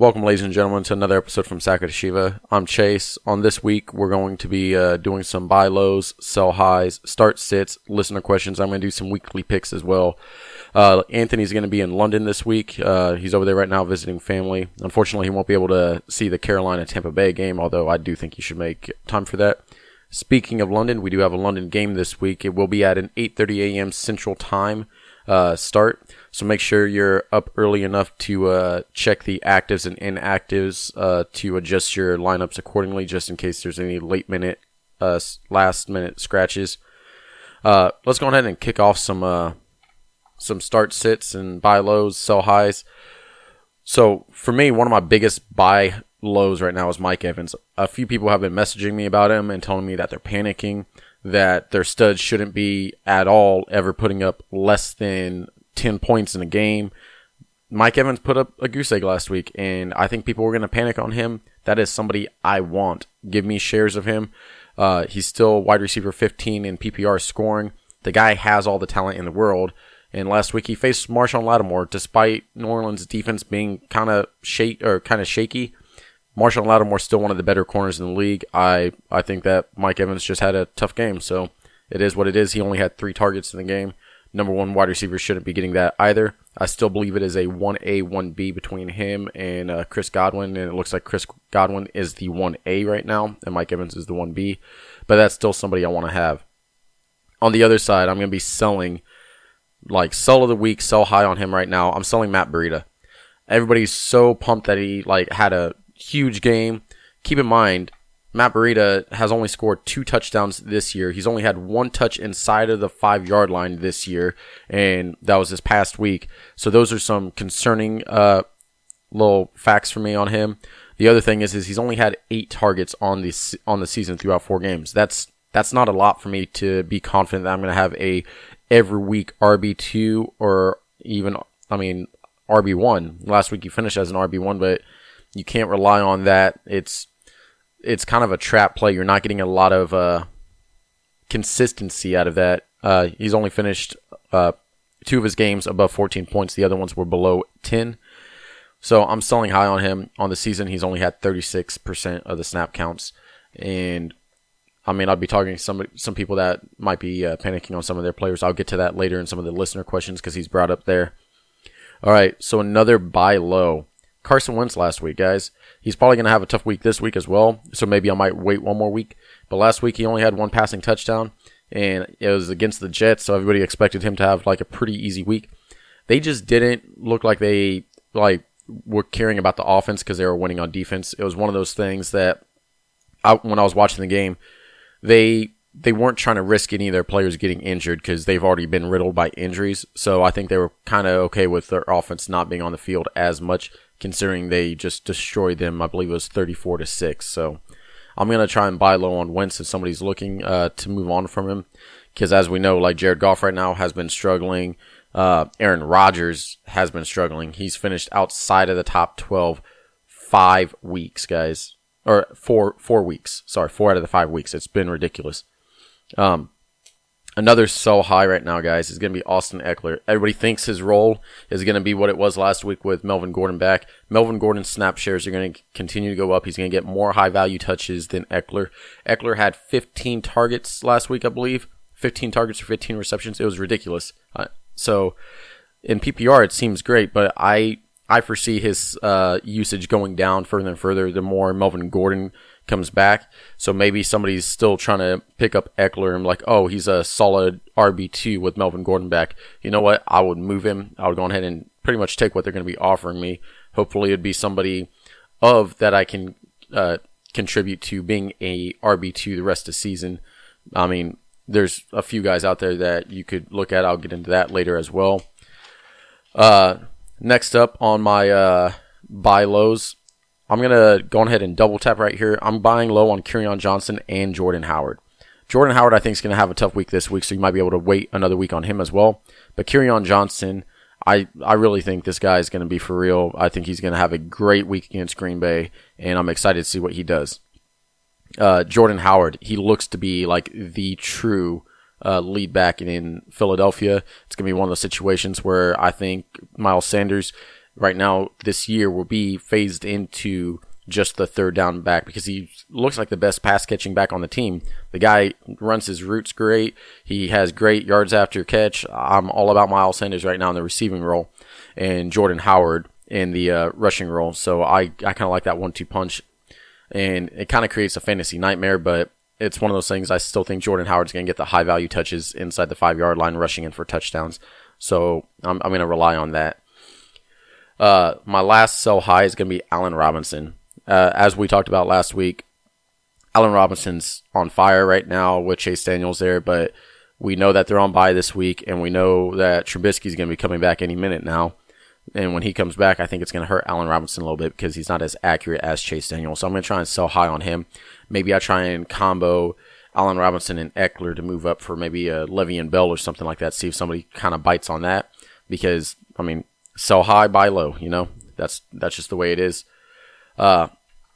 Welcome, ladies and gentlemen, to another episode from Saka Shiva. I'm Chase. On this week, we're going to be uh, doing some buy lows, sell highs, start sits, listener questions. I'm going to do some weekly picks as well. Uh, Anthony's going to be in London this week. Uh, he's over there right now visiting family. Unfortunately, he won't be able to see the Carolina Tampa Bay game, although I do think he should make time for that. Speaking of London, we do have a London game this week. It will be at an 8:30 a.m. Central Time uh, start. So make sure you're up early enough to uh, check the actives and inactives uh, to adjust your lineups accordingly, just in case there's any late minute, uh, last minute scratches. Uh, let's go ahead and kick off some uh, some start sits and buy lows, sell highs. So for me, one of my biggest buy lows right now is Mike Evans. A few people have been messaging me about him and telling me that they're panicking, that their studs shouldn't be at all ever putting up less than 10 points in a game. Mike Evans put up a goose egg last week, and I think people were going to panic on him. That is somebody I want. Give me shares of him. Uh, he's still wide receiver 15 in PPR scoring. The guy has all the talent in the world. And last week he faced Marshon Lattimore, despite New Orleans' defense being kind of shake or kind of shaky. Marshon Lattimore still one of the better corners in the league. I I think that Mike Evans just had a tough game, so it is what it is. He only had three targets in the game. Number one wide receiver shouldn't be getting that either. I still believe it is a 1A, 1B between him and uh, Chris Godwin, and it looks like Chris Godwin is the 1A right now, and Mike Evans is the 1B. But that's still somebody I want to have. On the other side, I'm going to be selling, like, sell of the week, sell high on him right now. I'm selling Matt Breida. Everybody's so pumped that he, like, had a huge game. Keep in mind, Matt Breida has only scored two touchdowns this year. He's only had one touch inside of the five yard line this year, and that was this past week. So those are some concerning uh, little facts for me on him. The other thing is, is he's only had eight targets on the on the season throughout four games. That's that's not a lot for me to be confident that I'm going to have a every week RB two or even I mean RB one. Last week you finished as an RB one, but you can't rely on that. It's it's kind of a trap play. You're not getting a lot of uh, consistency out of that. Uh, he's only finished uh, two of his games above 14 points. The other ones were below 10. So I'm selling high on him on the season. He's only had 36% of the snap counts, and I mean I'd be talking to some some people that might be uh, panicking on some of their players. I'll get to that later in some of the listener questions because he's brought up there. All right, so another buy low. Carson Wentz last week, guys. He's probably going to have a tough week this week as well. So maybe I might wait one more week. But last week he only had one passing touchdown, and it was against the Jets. So everybody expected him to have like a pretty easy week. They just didn't look like they like were caring about the offense because they were winning on defense. It was one of those things that I, when I was watching the game, they they weren't trying to risk any of their players getting injured because they've already been riddled by injuries. So I think they were kind of okay with their offense not being on the field as much considering they just destroyed them. I believe it was 34 to 6. So I'm going to try and buy low on Wentz if somebody's looking uh, to move on from him. Because as we know, like Jared Goff right now has been struggling. Uh, Aaron Rodgers has been struggling. He's finished outside of the top 12 five weeks, guys. Or four, four weeks. Sorry, four out of the five weeks. It's been ridiculous. Um, Another so high right now, guys, is going to be Austin Ekeler. Everybody thinks his role is going to be what it was last week with Melvin Gordon back. Melvin Gordon's snap shares are going to continue to go up. He's going to get more high value touches than Ekeler. Ekeler had 15 targets last week, I believe. 15 targets for 15 receptions. It was ridiculous. Uh, so in PPR, it seems great, but I I foresee his uh, usage going down further and further the more Melvin Gordon comes back. So maybe somebody's still trying to pick up Ekeler and like, oh, he's a solid RB2 with Melvin Gordon back. You know what? I would move him. I would go ahead and pretty much take what they're going to be offering me. Hopefully it'd be somebody of that I can uh, contribute to being a RB2 the rest of the season. I mean, there's a few guys out there that you could look at. I'll get into that later as well. Uh, next up on my uh, buy lows, I'm to go ahead and double tap right here. I'm buying low on Kerryon Johnson and Jordan Howard. Jordan Howard, I think, is going to have a tough week this week, so you might be able to wait another week on him as well. But Kerryon Johnson, I, I really think this guy is going to be for real. I think he's going to have a great week against Green Bay, and I'm excited to see what he does. Uh, Jordan Howard, he looks to be like the true uh, lead back in Philadelphia. It's going to be one of those situations where I think Miles Sanders right now this year will be phased into just the third down back because he looks like the best pass catching back on the team. The guy runs his routes great. He has great yards after catch. I'm all about Miles Sanders right now in the receiving role and Jordan Howard in the uh, rushing role. So I, I kind of like that one two punch. And it kind of creates a fantasy nightmare, but it's one of those things I still think Jordan Howard's going to get the high value touches inside the five yard line, rushing in for touchdowns. So I'm, I'm going to rely on that. Uh, my last sell high is going to be Allen Robinson. Uh, as we talked about last week, Allen Robinson's on fire right now with Chase Daniels there, but we know that they're on bye this week, and we know that Trubisky's going to be coming back any minute now. And when he comes back, I think it's going to hurt Allen Robinson a little bit because he's not as accurate as Chase Daniels. So I'm going to try and sell high on him. Maybe I try and combo Allen Robinson and Ekeler to move up for maybe a Le'Veon Bell or something like that. See if somebody kind of bites on that because I mean, sell high, buy low. You know, that's that's just the way it is. Uh,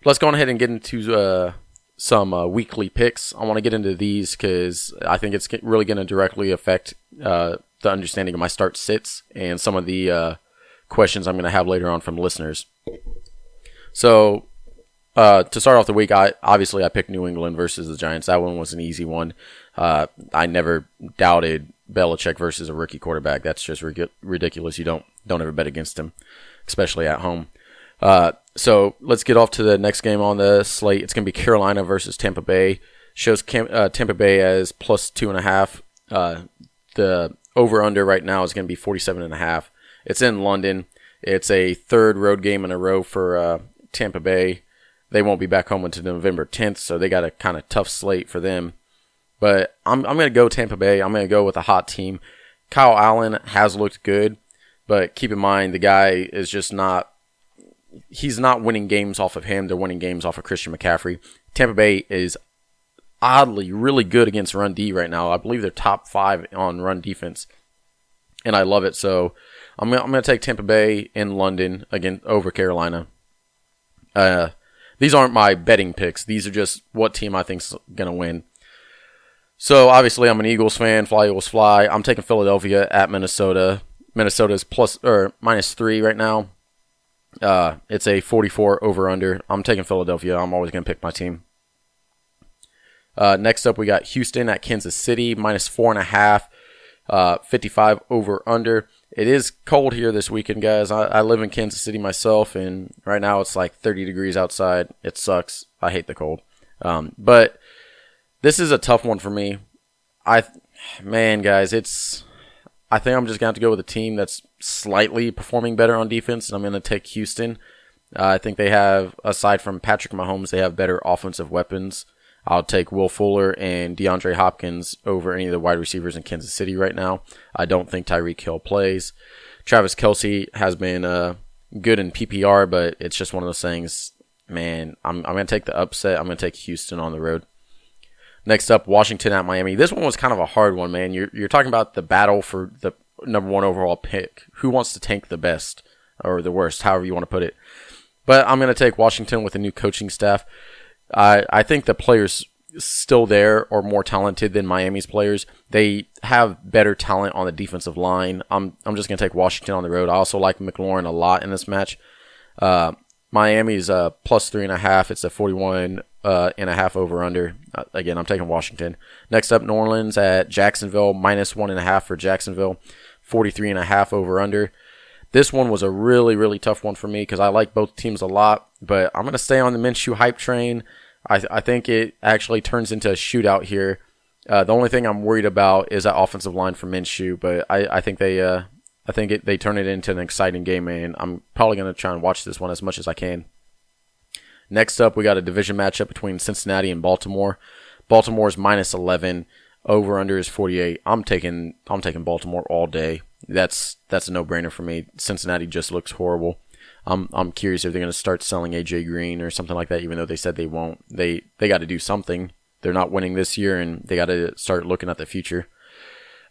let's go ahead and get into uh, some uh, weekly picks. I want to get into these because I think it's really going to directly affect uh, the understanding of my start sits and some of the uh, questions I'm going to have later on from listeners. So uh, to start off the week, I obviously I picked New England versus the Giants. That one was an easy one. I never doubted Belichick versus a rookie quarterback. That's just ridiculous. You don't don't ever bet against him, especially at home. Uh, so let's get off to the next game on the slate. It's going to be Carolina versus Tampa Bay. Shows Cam- uh, Tampa Bay as plus two and a half. Uh, the over under right now is going to be 47 and a half. It's in London. It's a third road game in a row for uh, Tampa Bay. They won't be back home until November 10th, so they got a kind of tough slate for them. But I'm, I'm going to go Tampa Bay. I'm going to go with a hot team. Kyle Allen has looked good, but keep in mind the guy is just not. He's not winning games off of him. They're winning games off of Christian McCaffrey. Tampa Bay is oddly really good against run D right now. I believe they're top five on run defense, and I love it. So I'm gonna, I'm to take Tampa Bay in London again over Carolina. Uh, these aren't my betting picks. These are just what team I think's to win. So obviously, I'm an Eagles fan. Fly Eagles fly. I'm taking Philadelphia at Minnesota. Minnesota's plus or minus three right now. Uh, it's a 44 over under. I'm taking Philadelphia. I'm always going to pick my team. Uh, next up, we got Houston at Kansas City, minus four and a half, uh, 55 over under it is cold here this weekend, guys. I, I, live in Kansas City myself, and right now it's like 30 degrees outside. It sucks. I hate the cold. Um, but this is a tough one for me. I, man, guys, it's. I think I'm just gonna have to go with a team that's slightly performing better on defense, and I'm gonna take Houston. Uh, I think they have, aside from Patrick Mahomes, they have better offensive weapons. I'll take Will Fuller and DeAndre Hopkins over any of the wide receivers in Kansas City right now. I don't think Tyreek Hill plays. Travis Kelce has been uh, good in PPR, but it's just one of those things. Man, I'm, I'm going to take the upset. I'm going to take Houston on the road. Next up, Washington at Miami. This one was kind of a hard one, man. You're, you're talking about the battle for the number one overall pick. Who wants to tank the best or the worst, however you want to put it. But I'm going to take Washington with a new coaching staff. I I think the players still there are more talented than Miami's players. They have better talent on the defensive line. I'm I'm just gonna take Washington on the road. I also like McLaurin a lot in this match. Uh, Miami's uh, plus three and a half. It's a 41 uh, and a half over under. Uh, again, I'm taking Washington. Next up, New Orleans at Jacksonville, minus one and a half for Jacksonville, 43 and a half over under. This one was a really, really tough one for me because I like both teams a lot, but I'm going to stay on the Minshew hype train. I, I think it actually turns into a shootout here. Uh, the only thing I'm worried about is that offensive line for Minshew, but I, I think they uh, I think it, they turn it into an exciting game, and I'm probably going to try and watch this one as much as I can. Next up, we got a division matchup between Cincinnati and Baltimore. Baltimore's minus 11, over under is 48. I'm taking I'm taking Baltimore all day that's that's a no brainer for me. Cincinnati just looks horrible. I'm I'm curious if they're going to start selling AJ Green or something like that. Even though they said they won't, they they got to do something. They're not winning this year, and they got to start looking at the future.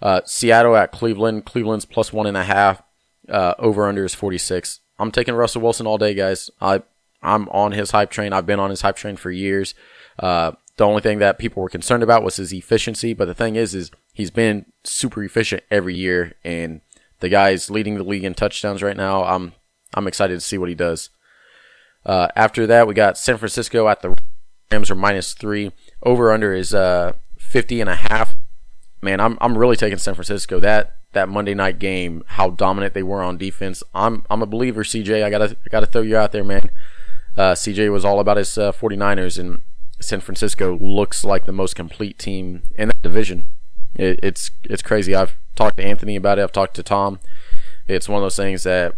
Uh, Seattle at Cleveland. Cleveland's plus one and a half. Uh, over under is 46. I'm taking Russell Wilson all day, guys. I I'm on his hype train. I've been on his hype train for years. Uh, the only thing that people were concerned about was his efficiency, but the thing is, is he's been super efficient every year, and the guy's leading the league in touchdowns right now. I'm I'm excited to see what he does. Uh, after that, we got San Francisco at the Rams are minus three. Over under is uh, 50 and a half. Man, I'm I'm really taking San Francisco. That that Monday night game, how dominant they were on defense. I'm I'm a believer, CJ. I gotta I gotta throw you out there, man. Uh, CJ was all about his uh, 49ers, and San Francisco looks like the most complete team in that division. It, it's it's crazy. I've talked to Anthony about it. I've talked to Tom. It's one of those things that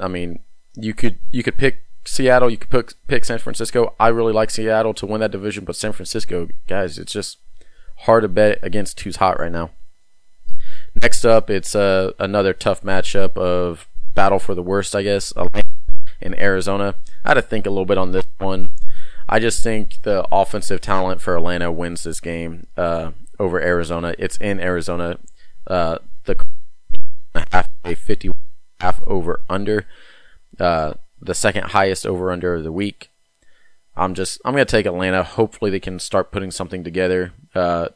I mean, you could you could pick Seattle, you could pick pick San Francisco. I really like Seattle to win that division, but San Francisco, guys, it's just hard to bet against who's hot right now. Next up, it's uh, another tough matchup of battle for the worst, I guess. In Arizona. I had to think a little bit on this one. I just think the offensive talent for Atlanta wins this game uh, over Arizona. It's in Arizona. Uh, the half a 50 half over under. Uh, the second highest over under of the week. I'm just I'm gonna take Atlanta. Hopefully they can start putting something together, uh,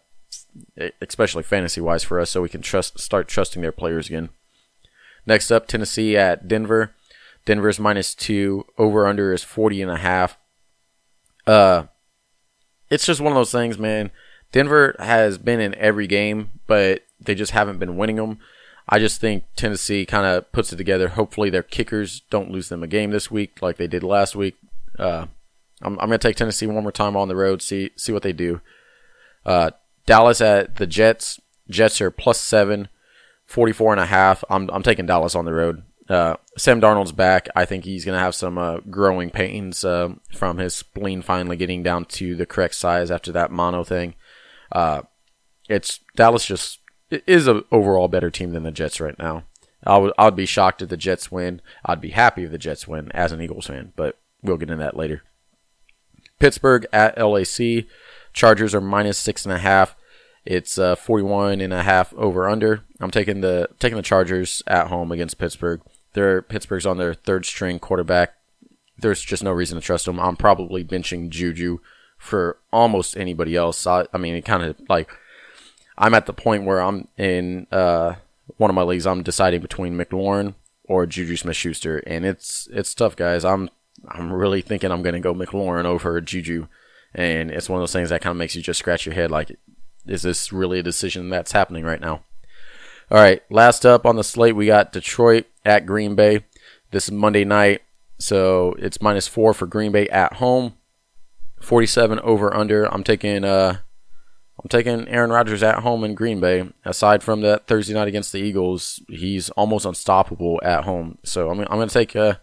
especially fantasy wise for us, so we can trust start trusting their players again. Next up, Tennessee at Denver. Denver's minus two. Over under is 40 and a half. Uh, it's just one of those things, man. Denver has been in every game, but they just haven't been winning them. I just think Tennessee kind of puts it together. Hopefully, their kickers don't lose them a game this week like they did last week. Uh, I'm, I'm going to take Tennessee one more time on the road, see see what they do. Uh, Dallas at the Jets. Jets are plus seven, 44 and a half. I'm, I'm taking Dallas on the road. Uh, Sam Darnold's back. I think he's going to have some uh, growing pains uh, from his spleen finally getting down to the correct size after that mono thing. Uh, it's Dallas just is a overall better team than the Jets right now. I would I would be shocked if the Jets win. I'd be happy if the Jets win as an Eagles fan, but we'll get into that later. Pittsburgh at LAC. Chargers are minus six and a half. It's uh, 41 and a half over under. I'm taking the taking the Chargers at home against Pittsburgh. They're Pittsburgh's on their third string quarterback. There's just no reason to trust them. I'm probably benching Juju for almost anybody else. I, I mean, it kind of like I'm at the point where I'm in uh, one of my leagues. I'm deciding between McLaurin or Juju Smith-Schuster, and it's it's tough, guys. I'm I'm really thinking I'm going to go McLaurin over Juju, and it's one of those things that kind of makes you just scratch your head, like, is this really a decision that's happening right now? All right, last up on the slate, we got Detroit at Green Bay. This is Monday night, so it's minus four for Green Bay at home. 47 over under. I'm taking uh I'm taking Aaron Rodgers at home in Green Bay. Aside from that Thursday night against the Eagles, he's almost unstoppable at home. So I'm I'm going to take uh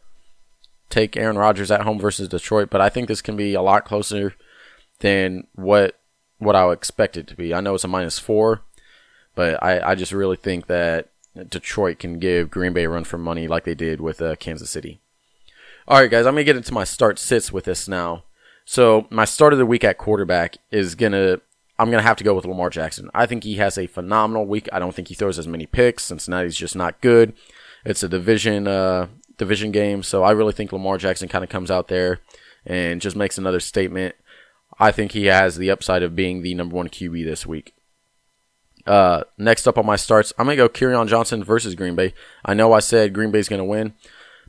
take Aaron Rodgers at home versus Detroit, but I think this can be a lot closer than what what I would expect it to be. I know it's a minus four, but I, I just really think that Detroit can give Green Bay a run for money like they did with uh, Kansas City. All right, guys, I'm gonna get into my start sits with this now. So my start of the week at quarterback is gonna I'm gonna have to go with Lamar Jackson. I think he has a phenomenal week. I don't think he throws as many picks. Cincinnati's just not good. It's a division uh, division game, so I really think Lamar Jackson kind of comes out there and just makes another statement. I think he has the upside of being the number one QB this week. Uh, next up on my starts, I'm gonna go Kerryon Johnson versus Green Bay. I know I said Green Bay's gonna win,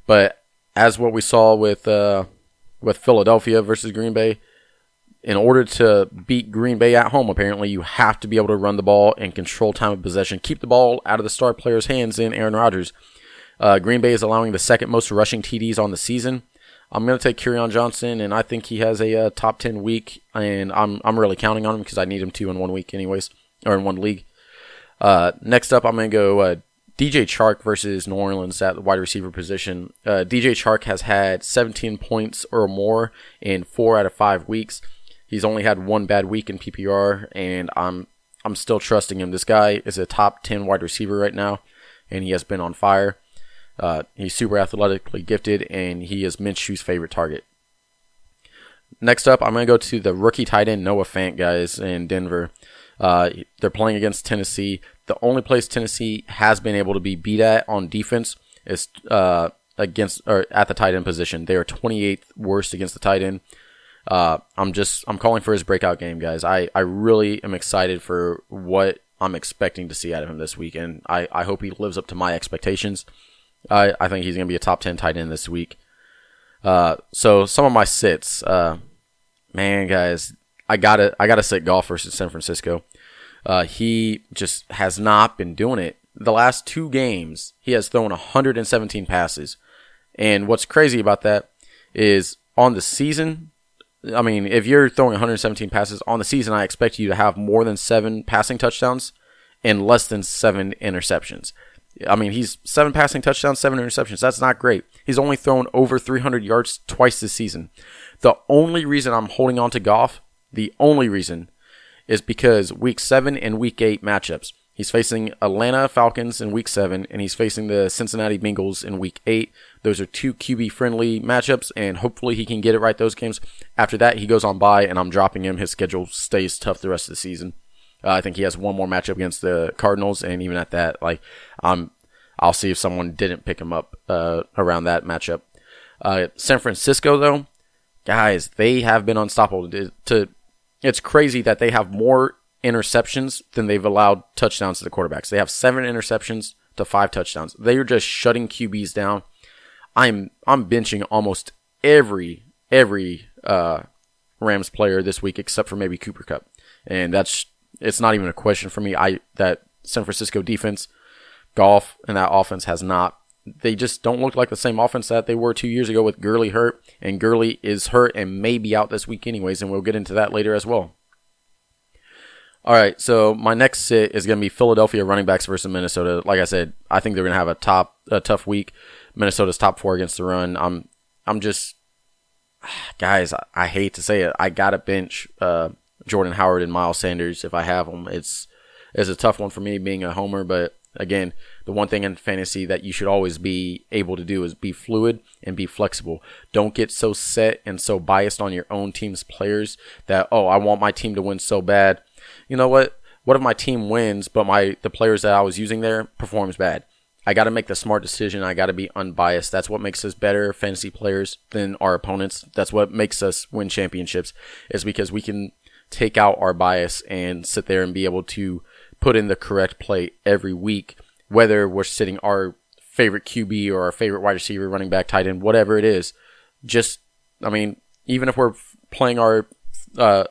but as what we saw with uh, with Philadelphia versus Green Bay, in order to beat Green Bay at home, apparently you have to be able to run the ball and control time of possession, keep the ball out of the star player's hands in Aaron Rodgers. Uh, Green Bay is allowing the second most rushing TDs on the season. I'm going to take Kerryon Johnson, and I think he has a uh, top 10 week, and I'm, I'm really counting on him because I need him to in one week, anyways, or in one league. Uh, next up, I'm going to go uh, DJ Chark versus New Orleans at the wide receiver position. Uh, DJ Chark has had 17 points or more in four out of five weeks. He's only had one bad week in PPR, and I'm I'm still trusting him. This guy is a top 10 wide receiver right now, and he has been on fire. Uh, he's super athletically gifted, and he is Minshew's favorite target. Next up, I'm going to go to the rookie tight end Noah Fant, guys, in Denver. Uh, they're playing against Tennessee. The only place Tennessee has been able to be beat at on defense is uh, against or at the tight end position. They are 28th worst against the tight end. Uh, I'm just I'm calling for his breakout game, guys. I, I really am excited for what I'm expecting to see out of him this weekend. I, I hope he lives up to my expectations. I, I think he's going to be a top 10 tight end this week. Uh, so some of my sits, uh, man, guys, I gotta, I gotta sit Goff versus San Francisco. Uh, he just has not been doing it. The last two games, he has thrown 117 passes. And what's crazy about that is on the season, I mean, if you're throwing 117 passes on the season, I expect you to have more than seven passing touchdowns and less than seven interceptions. I mean, he's seven passing touchdowns, seven interceptions. That's not great. He's only thrown over 300 yards twice this season. The only reason I'm holding on to Goff, the only reason, is because week seven and week eight matchups. He's facing Atlanta Falcons in week seven, and he's facing the Cincinnati Bengals in week eight. Those are two QB friendly matchups, and hopefully he can get it right those games. After that, he goes on bye, and I'm dropping him. His schedule stays tough the rest of the season. Uh, I think he has one more matchup against the Cardinals, and even at that, like, um, I'll see if someone didn't pick him up uh, around that matchup. Uh, San Francisco, though, guys, they have been unstoppable. To, to it's crazy that they have more interceptions than they've allowed touchdowns to the quarterbacks. They have seven interceptions to five touchdowns. They are just shutting QBs down. I'm I'm benching almost every every uh, Rams player this week except for maybe Cooper Kupp, and that's it's not even a question for me. I that San Francisco defense, Goff, and that offense has not. They just don't look like the same offense that they were two years ago with Gurley hurt, and Gurley is hurt and may be out this week anyways, and we'll get into that later as well. All right, so my next sit is going to be Philadelphia running backs versus Minnesota. Like I said, I think they're going to have a top a tough week. Minnesota's top four against the run. I'm I'm just guys. I hate to say it. I got to bench uh, Jordan Howard and Miles Sanders if I have them. It's it's a tough one for me being a homer, but again, the one thing in fantasy that you should always be able to do is be fluid and be flexible. Don't get so set and so biased on your own team's players that oh, I want my team to win so bad you know what? What if my team wins, but my the players that I was using there performs bad? I got to make the smart decision. I got to be unbiased. That's what makes us better fantasy players than our opponents. That's what makes us win championships. Is because we can take out our bias and sit there and be able to put in the correct play every week, whether we're sitting our favorite QB or our favorite wide receiver, running back, tight end, whatever it is. Just, I mean, even if we're playing our uh,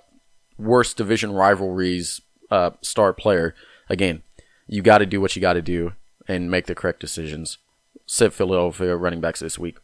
worst division rivalries uh, star player, again, you got to do what you got to do and make the correct decisions. Sit Philadelphia running backs this week.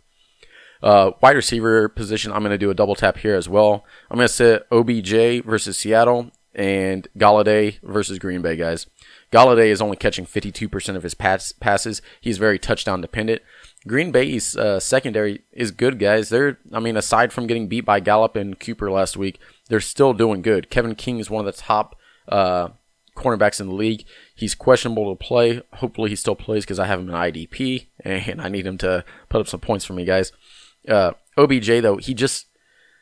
Uh, wide receiver position, I'm going to do a double tap here as well. I'm going to sit OBJ versus Seattle and Golladay versus Green Bay, guys. Golladay is only catching 52% of his pass- passes. He's very touchdown dependent. Green Bay's uh, secondary is good, guys. They're, I mean, aside from getting beat by Gallup and Cooper last week, they're still doing good. Kevin King is one of the top uh, cornerbacks in the league. He's questionable to play. Hopefully, he still plays because I have him in IDP and I need him to put up some points for me, guys. Uh, OBJ though, he just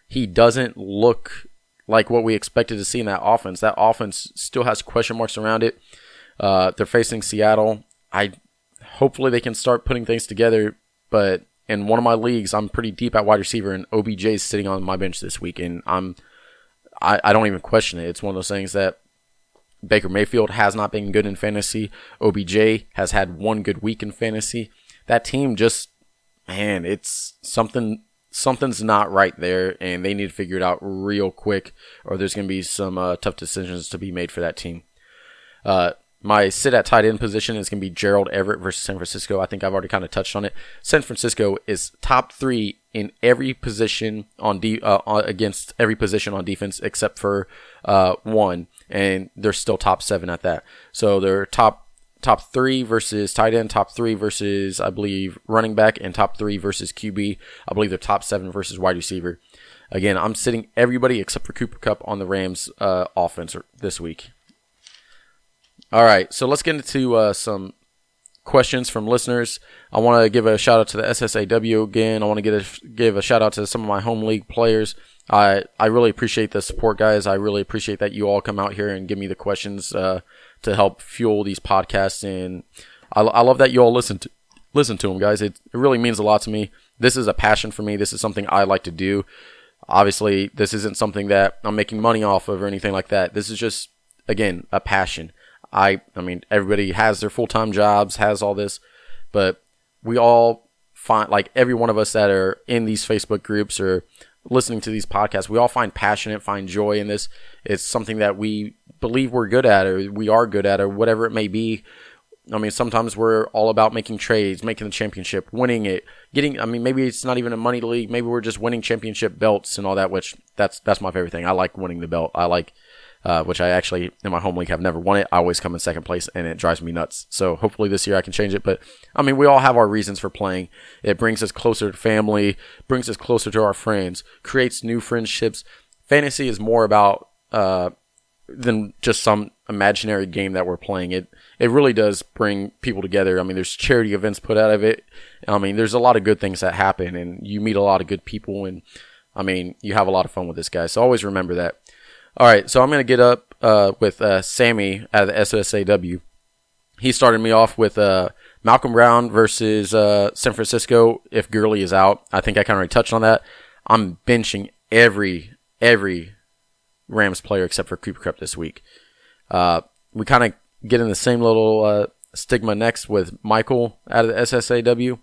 he doesn't look like what we expected to see in that offense. That offense still has question marks around it. Uh, they're facing Seattle. I hopefully they can start putting things together. But in one of my leagues, I'm pretty deep at wide receiver, and OBJ is sitting on my bench this week, and I'm I, I don't even question it. It's one of those things that Baker Mayfield has not been good in fantasy. OBJ has had one good week in fantasy. That team just man, it's something something's not right there, and they need to figure it out real quick, or there's going to be some uh, tough decisions to be made for that team. Uh, my sit at tight end position is going to be Gerald Everett versus San Francisco. I think I've already kind of touched on it. San Francisco is top three in every position on de- uh, against every position on defense except for uh, one, and they're still top seven at that. So they're top top three versus tight end, top three versus I believe running back, and top three versus QB. I believe they're top seven versus wide receiver. Again, I'm sitting everybody except for Cooper Kupp on the Rams uh, offense this week. All right, so let's get into uh, some questions from listeners. I want to give a shout out to the SSAW again. I want to get a, give a shout out to some of my home league players. I I really appreciate the support, guys. I really appreciate that you all come out here and give me the questions uh, to help fuel these podcasts, and I, I love that you all listen to listen to them, guys. It, it really means a lot to me. This is a passion for me. This is something I like to do. Obviously, this isn't something that I'm making money off of or anything like that. This is just again a passion I I mean everybody has their full time jobs, has all this, but we all find like every one of us that are in these Facebook groups or listening to these podcasts, we all find passionate, find joy in this. It's something that we believe we're good at or we are good at or whatever it may be. I mean, sometimes we're all about making trades, making the championship, winning it, getting. I mean, maybe it's not even a money league. Maybe we're just winning championship belts and all that. Which that's that's my favorite thing. I like winning the belt. I like, uh, which I actually in my home league have never won it. I always come in second place, and it drives me nuts. So hopefully this year I can change it. But I mean, we all have our reasons for playing. It brings us closer to family, brings us closer to our friends, creates new friendships. Fantasy is more about uh, than just some imaginary game that we're playing. It it really does bring people together. I mean, there's charity events put out of it. I mean, there's a lot of good things that happen, and you meet a lot of good people, and I mean, you have a lot of fun with this guy. So always remember that. All right, so I'm gonna get up uh, with uh, Sammy at the SSAW. He started me off with uh, Malcolm Brown versus uh, San Francisco. If Gurley is out, I think I kind of already touched on that. I'm benching every every Rams player except for Cooper Kupp this week. Uh, we kind of get in the same little uh, stigma next with Michael out of the SSAW.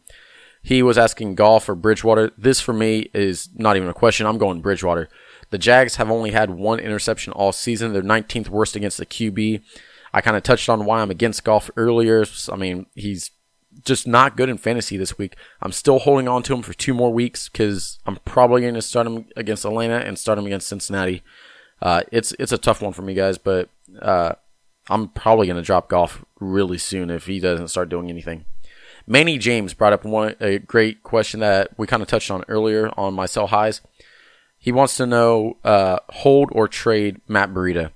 He was asking Goff or Bridgewater. This for me is not even a question. I'm going Bridgewater. The Jags have only had one interception all season. They're 19th worst against the QB. I kind of touched on why I'm against Goff earlier. I mean, he's just not good in fantasy this week. I'm still holding on to him for two more weeks because I'm probably going to start him against Atlanta and start him against Cincinnati. Uh, it's it's a tough one for me, guys, but uh, I'm probably going to drop Goff really soon if he doesn't start doing anything. Manny James brought up one a great question that we kind of touched on earlier on my sell highs. He wants to know uh, hold or trade Matt Breida.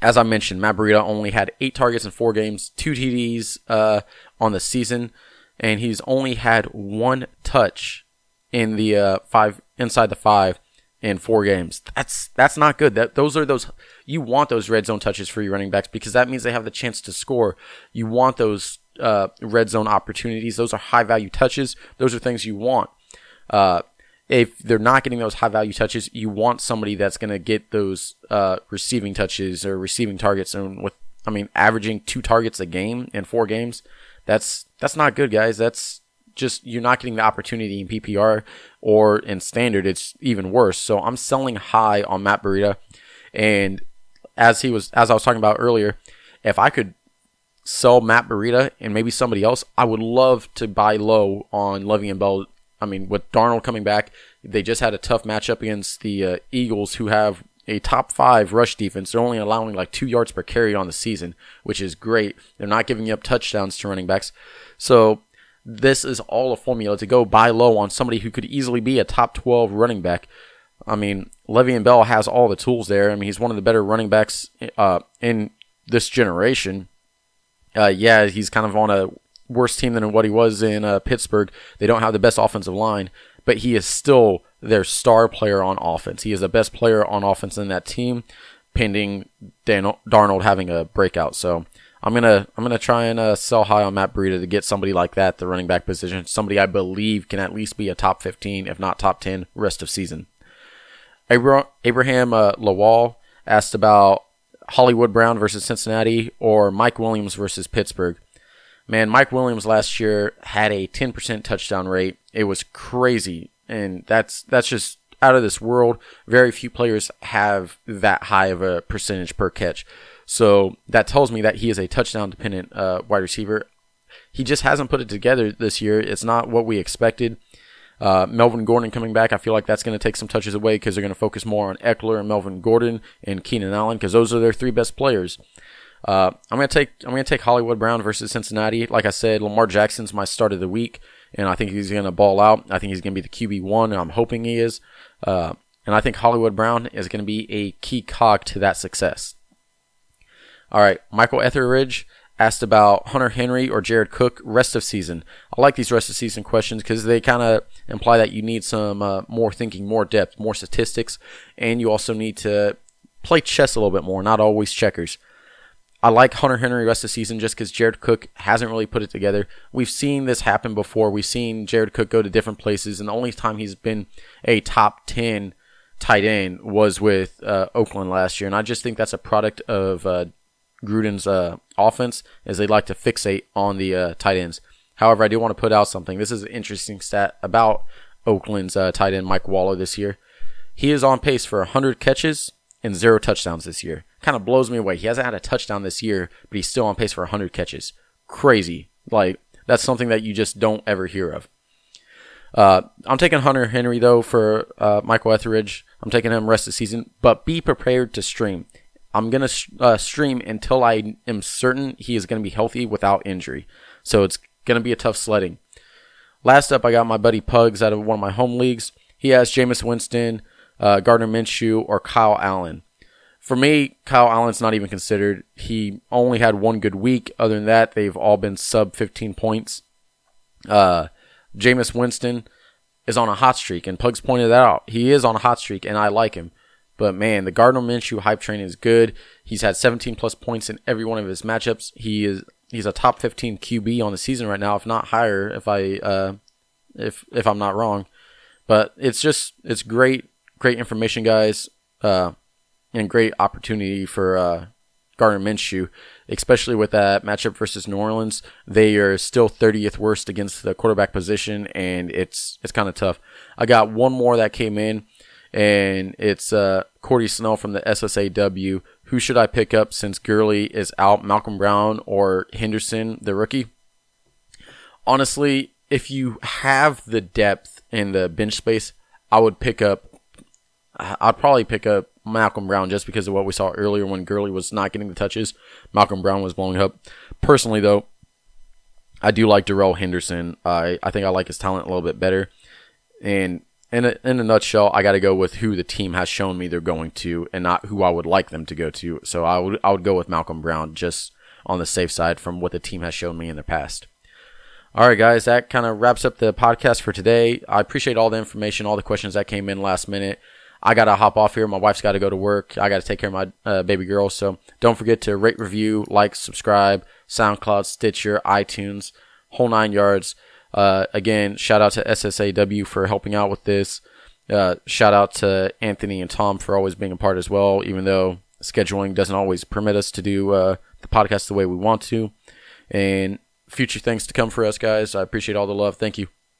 As I mentioned, Matt Breida only had eight targets in four games, two TDs uh, on the season, and he's only had one touch in the uh, five inside the five in four games. That's that's not good. That those are those you want those red zone touches for your running backs because that means they have the chance to score. You want those uh, red zone opportunities. Those are high value touches. Those are things you want. Uh, if they're not getting those high value touches, you want somebody that's going to get those uh, receiving touches or receiving targets. And with, I mean, averaging two targets a game in four games, that's that's not good, guys. That's just you're not getting the opportunity in PPR or in standard. It's even worse. So I'm selling high on Matt Breida, and as he was as I was talking about earlier, if I could sell Matt Breida and maybe somebody else, I would love to buy low on Le'Veon Bell. I mean, with Darnold coming back, they just had a tough matchup against the uh, Eagles, who have a top five rush defense. They're only allowing like two yards per carry on the season, which is great. They're not giving up touchdowns to running backs. So this is all a formula to go buy low on somebody who could easily be a top 12 running back. I mean, Le'Veon Bell has all the tools there. I mean, he's one of the better running backs uh, in this generation. Uh, yeah, he's kind of on a worse team than what he was in uh, Pittsburgh. They don't have the best offensive line, but he is still their star player on offense. He is the best player on offense in that team, pending Dan- Darnold having a breakout. So I'm gonna I'm gonna try and uh, sell high on Matt Breida to get somebody like that, the running back position, somebody I believe can at least be a top 15, if not top 10, rest of season. Abraham uh, Lawal asked about Hollywood Brown versus Cincinnati or Mike Williams versus Pittsburgh. Man, Mike Williams last year had a 10% touchdown rate. It was crazy, and that's that's just out of this world. Very few players have that high of a percentage per catch. So that tells me that he is a touchdown dependent uh, wide receiver. He just hasn't put it together this year. It's not what we expected. Uh, Melvin Gordon coming back, I feel like that's going to take some touches away because they're going to focus more on Ekeler and Melvin Gordon and Keenan Allen because those are their three best players. Uh, I'm to take I'm to take Hollywood Brown versus Cincinnati. Like I said, Lamar Jackson's my start of the week, and I think he's to ball out. I think he's to be the QB one, and I'm hoping he is. Uh, and I think Hollywood Brown is to be a key cog to that success. All right, Michael Etheridge asked about Hunter Henry or Jared Cook rest of season. I like these rest of season questions because they kind of imply that you need some uh, more thinking, more depth, more statistics, and you also need to play chess a little bit more, not always checkers. I like Hunter Henry rest of the season just because Jared Cook hasn't really put it together. We've seen this happen before. We've seen Jared Cook go to different places, and the only time he's been a top 10 tight end was with uh, Oakland last year. And I just think that's a product of uh, Gruden's uh, offense as they like to fixate on the uh, tight ends. However, I do want to put out something. This is an interesting stat about Oakland's uh, tight end Mike Waller this year. He is on pace for 100 catches and zero touchdowns this year. Kind of blows me away. He hasn't had a touchdown this year, but he's still on pace for 100 catches. Crazy. Like, that's something that you just don't ever hear of. Uh, I'm taking Hunter Henry, though, for uh, Michael Etheridge. I'm taking him rest of the season, but be prepared to stream. I'm going to uh, stream until I am certain he is going to be healthy without injury. So it's going to be a tough sledding. Last up, I got my buddy Pugs out of one of my home leagues. He has Jameis Winston, uh, Gardner Minshew, or Kyle Allen. For me, Kyle Allen's not even considered. He only had one good week. Other than that, they've all been sub 15 points. Uh, Jameis Winston is on a hot streak, and Pugs pointed that out. He is on a hot streak, and I like him. But man, the Gardner Minshew hype train is good. He's had 17 plus points in every one of his matchups. He is he's a top 15 QB on the season right now, if not higher. If I uh, if if I'm not wrong, but it's just it's great great information, guys, uh, and great opportunity for uh, Gardner Minshew, especially with that matchup versus New Orleans. They are still 30th worst against the quarterback position, and it's it's kind of tough. I got one more that came in and it's uh, Cordy Snell from the SSAW. Who should I pick up since Gurley is out? Malcolm Brown or Henderson, the rookie? Honestly, if you have the depth in the bench space, I would pick up. I'd probably pick up Malcolm Brown just because of what we saw earlier when Gurley was not getting the touches. Malcolm Brown was blowing up. Personally, though, I do like Darrell Henderson. I I think I like his talent a little bit better. And in a, in a nutshell, I got to go with who the team has shown me they're going to, and not who I would like them to go to. So I would I would go with Malcolm Brown just on the safe side from what the team has shown me in the past. All right, guys, that kind of wraps up the podcast for today. I appreciate all the information, all the questions that came in last minute. I got to hop off here. My wife's got to go to work. I got to take care of my uh, baby girl. So don't forget to rate, review, like, subscribe, SoundCloud, Stitcher, iTunes, whole nine yards. Uh, again, shout out to SSAW for helping out with this. Uh, shout out to Anthony and Tom for always being a part as well, even though scheduling doesn't always permit us to do uh, the podcast the way we want to. And future things to come for us, guys. I appreciate all the love. Thank you.